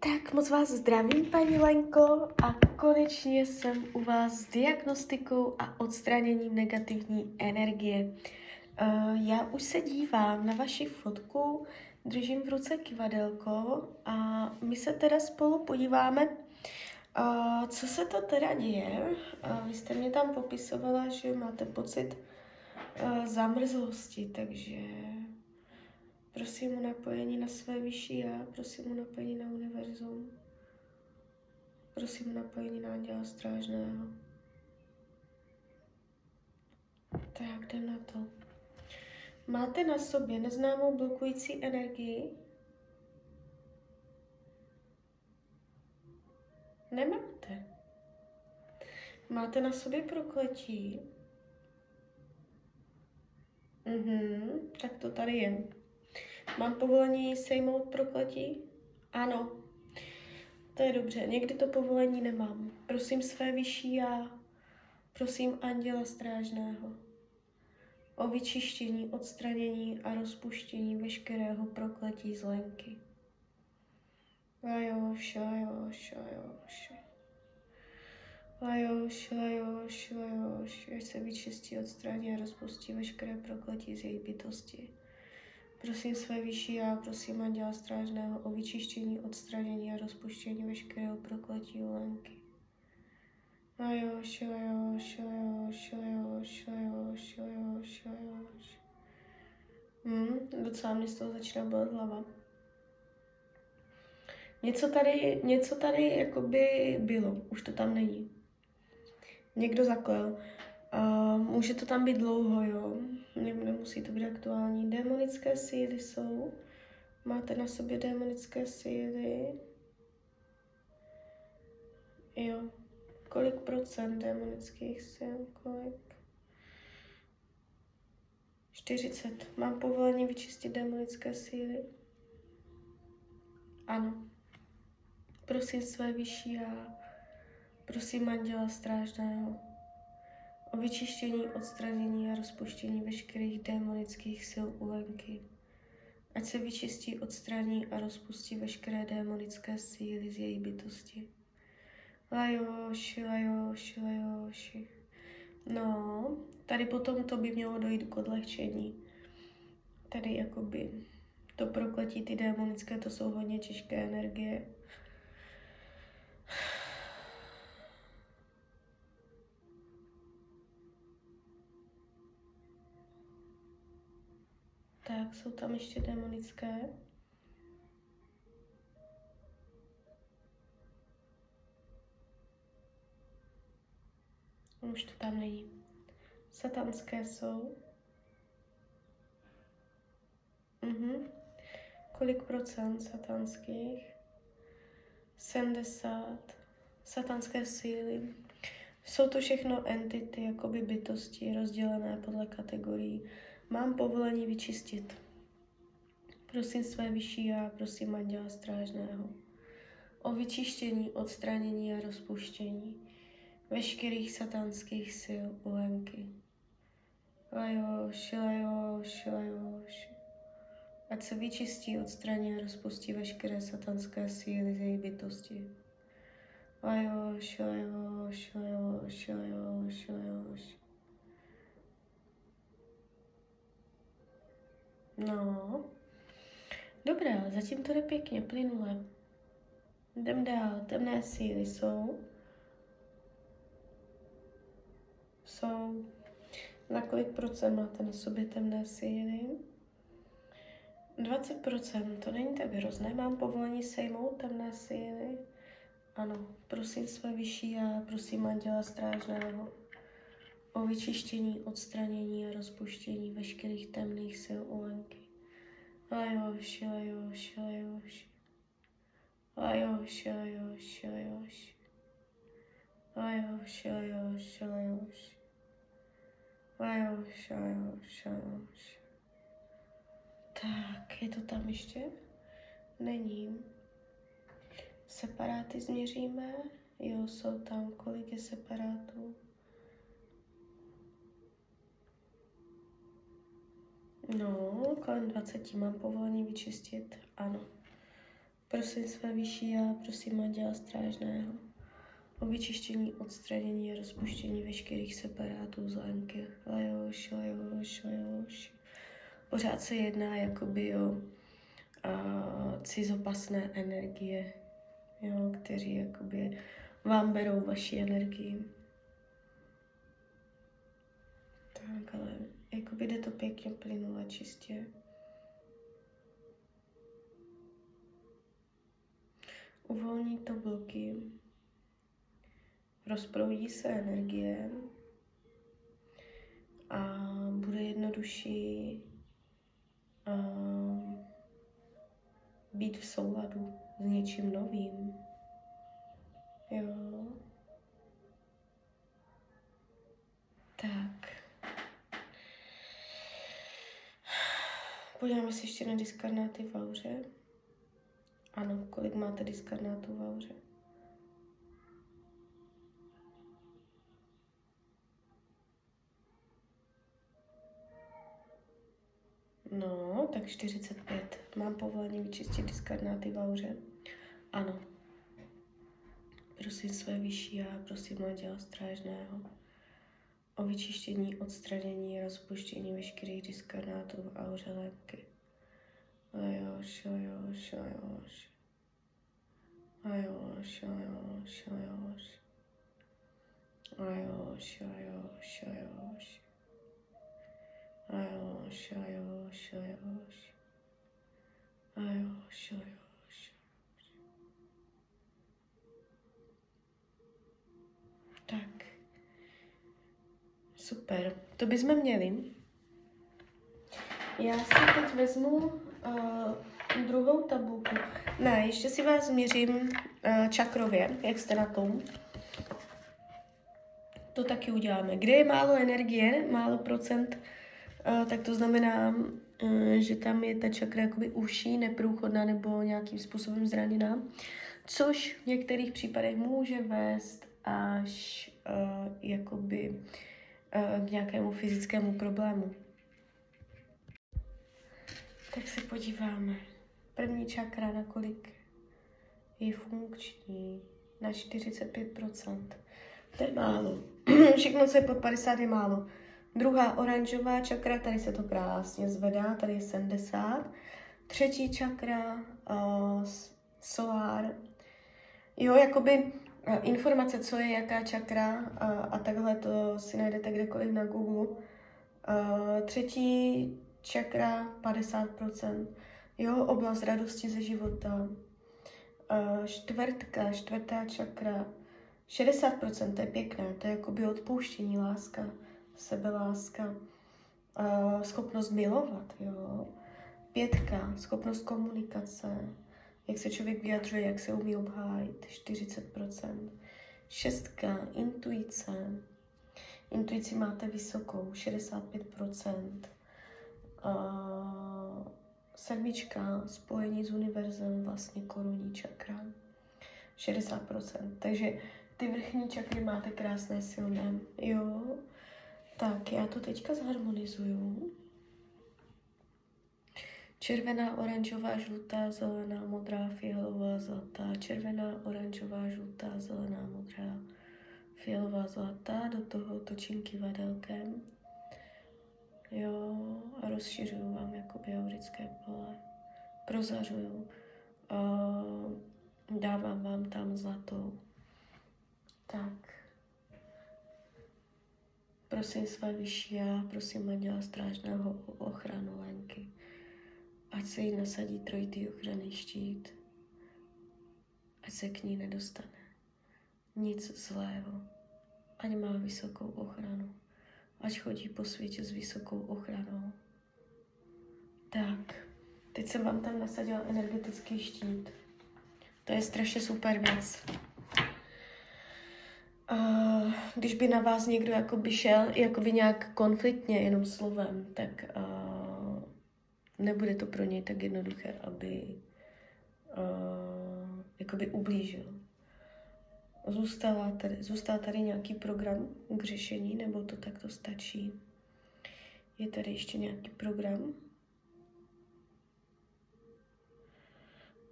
Tak moc vás zdravím, paní Lenko, a konečně jsem u vás s diagnostikou a odstraněním negativní energie. Uh, já už se dívám na vaši fotku, držím v ruce kivadelko a my se teda spolu podíváme, uh, co se to teda děje. Uh, vy jste mě tam popisovala, že máte pocit zamrzlosti, takže Prosím o napojení na své vyšší já, prosím o napojení na univerzum. Prosím o napojení na anděla strážného. Tak, jdem na to. Máte na sobě neznámou blokující energii? Nemáte. Máte na sobě prokletí? Mhm, tak to tady je. Mám povolení sejmout prokletí? Ano. To je dobře, někdy to povolení nemám. Prosím své vyšší já, prosím anděla strážného o vyčištění, odstranění a rozpuštění veškerého prokletí z lenky. Lajoš, lajoš, lajoš. Lajoš, lajoš, lajoš, až se vyčistí, odstraní a rozpustí veškeré prokletí z její bytosti. Prosím své vyšší já, prosím Anděla Strážného o vyčištění, odstranění a rozpuštění veškerého prokletí Lenky. Lajoš, lajoš, lajoš, lajoš, lajoš, lajoš, lajoš. Hmm, docela mě z toho začíná bolet hlava. Něco tady, něco tady jakoby bylo, už to tam není. Někdo zaklel. Uh, může to tam být dlouho, jo. Nemusí to být aktuální. Démonické síly jsou. Máte na sobě démonické síly. Jo. Kolik procent démonických sil? Kolik? 40. Mám povolení vyčistit démonické síly? Ano. Prosím své vyšší já. Prosím anděla strážného o vyčištění, odstranění a rozpuštění veškerých démonických sil u Lenky. Ať se vyčistí, odstraní a rozpustí veškeré démonické síly z její bytosti. Lajoši, lajoši, lajoši. No, tady potom to by mělo dojít k odlehčení. Tady jakoby to prokletí, ty démonické, to jsou hodně těžké energie. Tak, jsou tam ještě démonické. Už to tam není. Satanské jsou. Mhm. Kolik procent satanských? 70. Satanské síly. Jsou to všechno entity, jakoby bytosti, rozdělené podle kategorií. Mám povolení vyčistit. Prosím své vyšší já, prosím anděla strážného o vyčištění, odstranění a rozpuštění veškerých satanských sil u Lenky. Lajoš, lajoš, lajoš. Ať se vyčistí, odstraní a rozpustí veškeré satanské síly z její bytosti. Lajoš, lajoš, lajoš, lajoš, lajoš. No, dobrá, zatím to jde pěkně, plynule. Jdem dál, temné síly jsou. Jsou. Na kolik procent máte na sobě temné síly? 20%, to není tak hrozné. Mám povolení sejmout temné síly? Ano, prosím své vyšší a prosím anděla strážného o vyčištění, odstranění a rozpuštění veškerých temných sil u Lenky. Lajoš, lajoš, lajoš. Lajoš, lajoš, lajoš. Lajoš, lajoš, lajoš. Lajoš, lajoš, lajoš. Tak, je to tam ještě? Není. Separáty změříme. Jo, jsou tam. Kolik je separátů? No, kolem 20 mám povolení vyčistit, ano. Prosím své vyšší já, prosím Anděla Strážného o vyčištění, odstranění a rozpuštění veškerých separátů z lenky. Lajoš, lajoš, lajoš. Pořád se jedná jakoby o uh, cizopasné energie, jo, kteří jakoby vám berou vaši energii. Tak, ale jakoby jde to pěkně plynule, čistě. Uvolní to bloky, rozproudí se energie a bude jednodušší uh, být v souladu s něčím novým. Jo. Podíváme se ještě na diskarnáty v auře. Ano, kolik máte diskarnátů v auře? No, tak 45. Mám povolení vyčistit diskarnáty v auře? Ano. Prosím své vyšší já, prosím Anděla Strážného o vyčištění, odstranění a rozpuštění veškerých diskarnátů v auře lepky. Ajoš, ajoš, ajoš. Ajoš, ajoš, ajoš. Ajoš, ajoš, ajoš. Ajoš, ajoš, Super. To bychom měli. Já si teď vezmu uh, druhou tabulku. Ne, ještě si vás změřím uh, čakrově, jak jste na tom. To taky uděláme. Kde je málo energie, málo procent, uh, tak to znamená, uh, že tam je ta čakra jakoby uší, neprůchodná nebo nějakým způsobem zraněná, což v některých případech může vést až uh, jakoby k nějakému fyzickému problému. Tak se podíváme. První čakra, na kolik je funkční? Na 45%. To je málo. Všechno, co je pod 50, je málo. Druhá oranžová čakra, tady se to krásně zvedá, tady je 70. Třetí čakra, uh, solár. Jo, jakoby informace, co je jaká čakra uh, a takhle to si najdete kdekoliv na Google. Třetí čakra 50%. Jo, oblast radosti ze života. Čtvrtka, čtvrtá čakra 60%, to je pěkné, to je jakoby odpouštění, láska, sebeláska, schopnost milovat, jo. Pětka, schopnost komunikace, jak se člověk vyjadřuje, jak se umí obhájit, 40%. Šestka, intuice. Intuici máte vysokou, 65%. Uh, sedmička, spojení s univerzem, vlastně korunní čakra, 60%. Takže ty vrchní čakry máte krásné, silné. Jo, tak já to teďka zharmonizuju. Červená, oranžová, žlutá, zelená, modrá, fialová, zlatá. Červená, oranžová, žlutá, zelená, modrá, fialová, zlatá. Do toho točím kivadelkem. Jo, a rozšiřuju vám jako aurické pole. Prozařuju. Uh, dávám vám tam zlatou. Tak. Prosím své vyšší já, prosím Anděla Strážného o ochranu Lenky. Ať se jí nasadí trojitý ochranný štít. Ať se k ní nedostane nic zlého. Ať má vysokou ochranu ať chodí po světě s vysokou ochranou. Tak, teď jsem vám tam nasadila energetický štít. To je strašně super věc. Uh, když by na vás někdo jakoby šel jakoby nějak konfliktně, jenom slovem, tak uh, nebude to pro něj tak jednoduché, aby uh, jakoby ublížil. Zůstala tady, zůstal tady nějaký program k řešení, nebo to takto stačí? Je tady ještě nějaký program?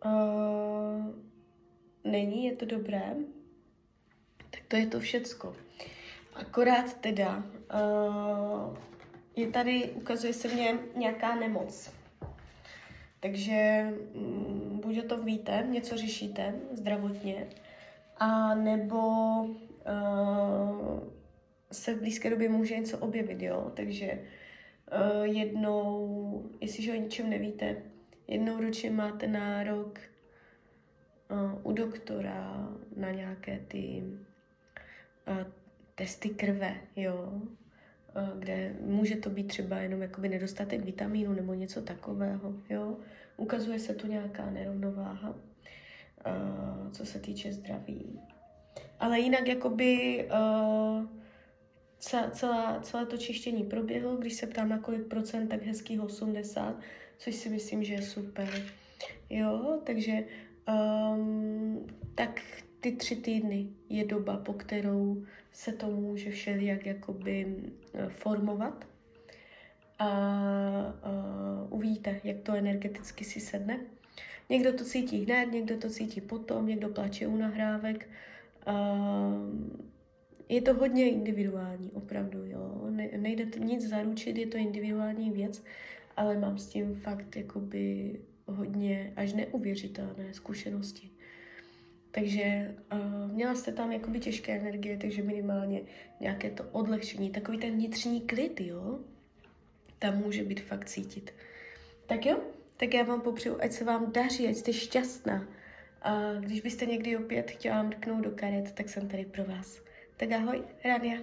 uh, není, je to dobré, tak to je to všecko. Akorát teda uh, je tady, ukazuje se mně nějaká nemoc. Takže um, buď o tom víte, něco řešíte zdravotně, a nebo uh, se v blízké době může něco objevit, jo. Takže uh, jednou, jestliže o ničem nevíte, jednou ročně máte nárok uh, u doktora na nějaké ty uh, testy krve, jo, kde může to být třeba jenom jakoby nedostatek vitamínu nebo něco takového, jo. Ukazuje se tu nějaká nerovnováha, uh, co se týče zdraví. Ale jinak jakoby uh, celá, celé to čištění proběhlo, když se ptám na kolik procent, tak hezkých 80, což si myslím, že je super. Jo, takže um, tak ty tři týdny je doba, po kterou se to může všelijak jakoby eh, formovat. A uh, uvidíte, jak to energeticky si sedne. Někdo to cítí hned, někdo to cítí potom, někdo plače u nahrávek. Uh, je to hodně individuální, opravdu, jo. Ne, nejde to nic zaručit, je to individuální věc, ale mám s tím fakt jakoby hodně až neuvěřitelné zkušenosti. Takže uh, měla jste tam jakoby těžké energie, takže minimálně nějaké to odlehčení, takový ten vnitřní klid, jo, tam může být fakt cítit. Tak jo, tak já vám popřeju, ať se vám daří, ať jste šťastná. A když byste někdy opět chtěla mrknout do karet, tak jsem tady pro vás. Tak ahoj, Rania.